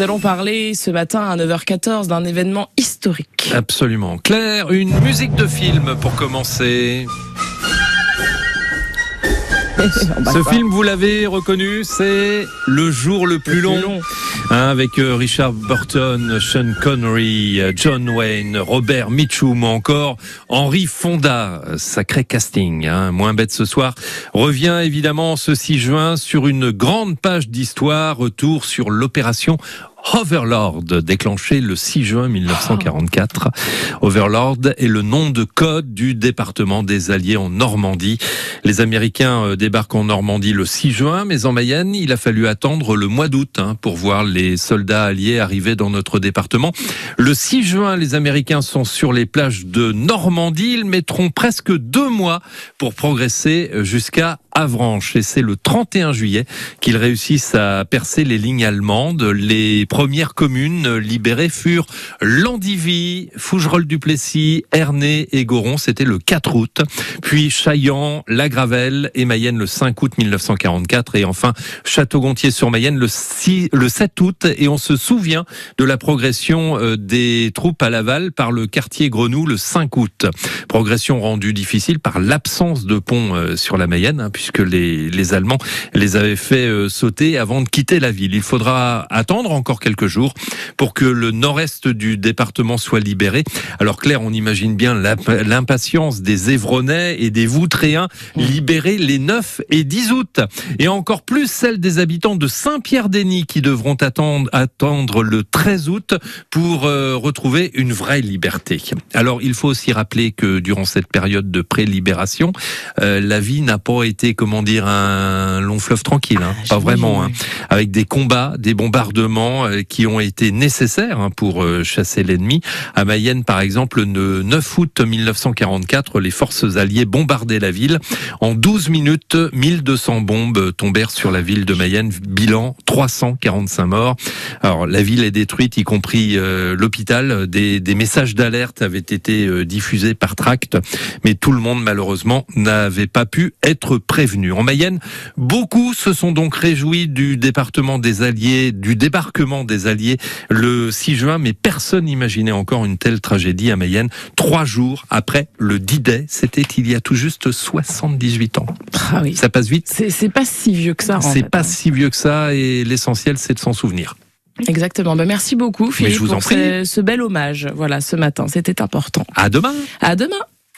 nous allons parler ce matin à 9h14 d'un événement historique. Absolument. Claire, une musique de film pour commencer. Ce film, vous l'avez reconnu, c'est Le jour le plus long, hein, avec euh, Richard Burton, Sean Connery, euh, John Wayne, Robert Mitchum, encore Henry Fonda. Sacré casting, hein. moins bête ce soir. Revient évidemment ce 6 juin sur une grande page d'histoire, retour sur l'opération Overlord, déclenché le 6 juin 1944. Overlord est le nom de code du département des Alliés en Normandie. Les Américains euh, débarquent en Normandie le 6 juin, mais en Mayenne, il a fallu attendre le mois d'août hein, pour voir les soldats alliés arriver dans notre département. Le 6 juin, les Américains sont sur les plages de Normandie. Ils mettront presque deux mois pour progresser jusqu'à Avranches. Et c'est le 31 juillet qu'ils réussissent à percer les lignes allemandes. Les premières communes libérées furent Landivy, Fougerolles-du-Plessis, Ernée et Goron. C'était le 4 août. Puis Chaillan, La Gravelle et Mayenne le 5 août 1944. Et enfin Château-Gontier-sur-Mayenne le, 6, le 7 août. Et on se souvient de la progression euh, des troupes à Laval par le quartier Grenoux le 5 août. Progression rendue difficile par l'absence de pont euh, sur la Mayenne, hein, puisque les, les Allemands les avaient fait euh, sauter avant de quitter la ville. Il faudra attendre encore quelques jours pour que le nord-est du département soit libéré. Alors Claire, on imagine bien l'impatience des Évronais et des Voutréens libérés les 9 et 10 août. Et encore plus celle des habitants de Saint-Pierre-Denis qui devront attendre, attendre le 13 août pour euh, retrouver une vraie liberté. Alors il faut aussi rappeler que durant cette période de pré-libération, euh, la vie n'a pas été, comment dire, un long fleuve tranquille. Hein. pas vraiment. Hein. Avec des combats, des bombardements euh, qui ont été nécessaires hein, pour euh, chasser l'ennemi. À Mayenne, par exemple, le 9 août 1944, les forces alliées bombardaient la ville. En 12 minutes, 1200 bombes tombèrent sur la ville de Mayenne. Bilan 345 morts. Alors la ville est détruite, y compris euh, l'hôpital. Des, des, messages d'alerte avaient été diffusés par tract, mais tout le monde malheureusement n'avait pas pu être prévenu. En Mayenne, beaucoup se sont donc réjouis du département des Alliés, du débarquement des Alliés le 6 juin, mais personne n'imaginait encore une telle tragédie à Mayenne, trois jours après le D-Day. C'était il y a tout juste 78 ans. Ah oui. Ça passe vite. C'est pas si vieux que ça. C'est pas si vieux que ça, et l'essentiel, c'est de s'en souvenir. Exactement. Ben merci beaucoup, Philippe, vous pour ce, ce bel hommage. Voilà, ce matin, c'était important. À demain. À demain.